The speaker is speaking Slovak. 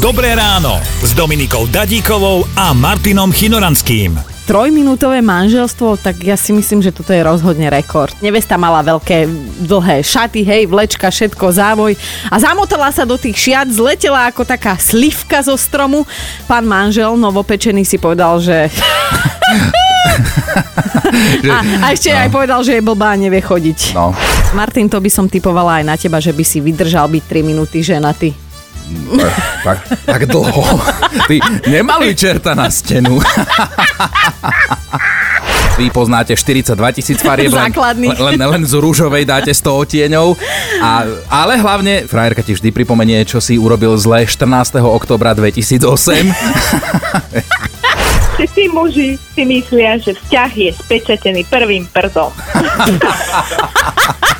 Dobré ráno s Dominikou Dadíkovou a Martinom Chinoranským. Trojminútové manželstvo, tak ja si myslím, že toto je rozhodne rekord. Nevesta mala veľké, dlhé šaty, hej, vlečka, všetko, závoj a zamotala sa do tých šiat, zletela ako taká slivka zo stromu. Pán manžel, novopečený, si povedal, že... a, a ešte no. aj povedal, že je blbá a nevie chodiť. No. Martin, to by som typovala aj na teba, že by si vydržal byť 3 minúty ženatý. Tak, tak, dlho. Ty nemaluj čerta na stenu. Vy poznáte 42 tisíc farieb, len, len, len z rúžovej dáte 100 otieňov. A, ale hlavne, frajerka ti vždy pripomenie, čo si urobil zle 14. oktobra 2008. Všetci muži si myslia, že vzťah je spečatený prvým prdom.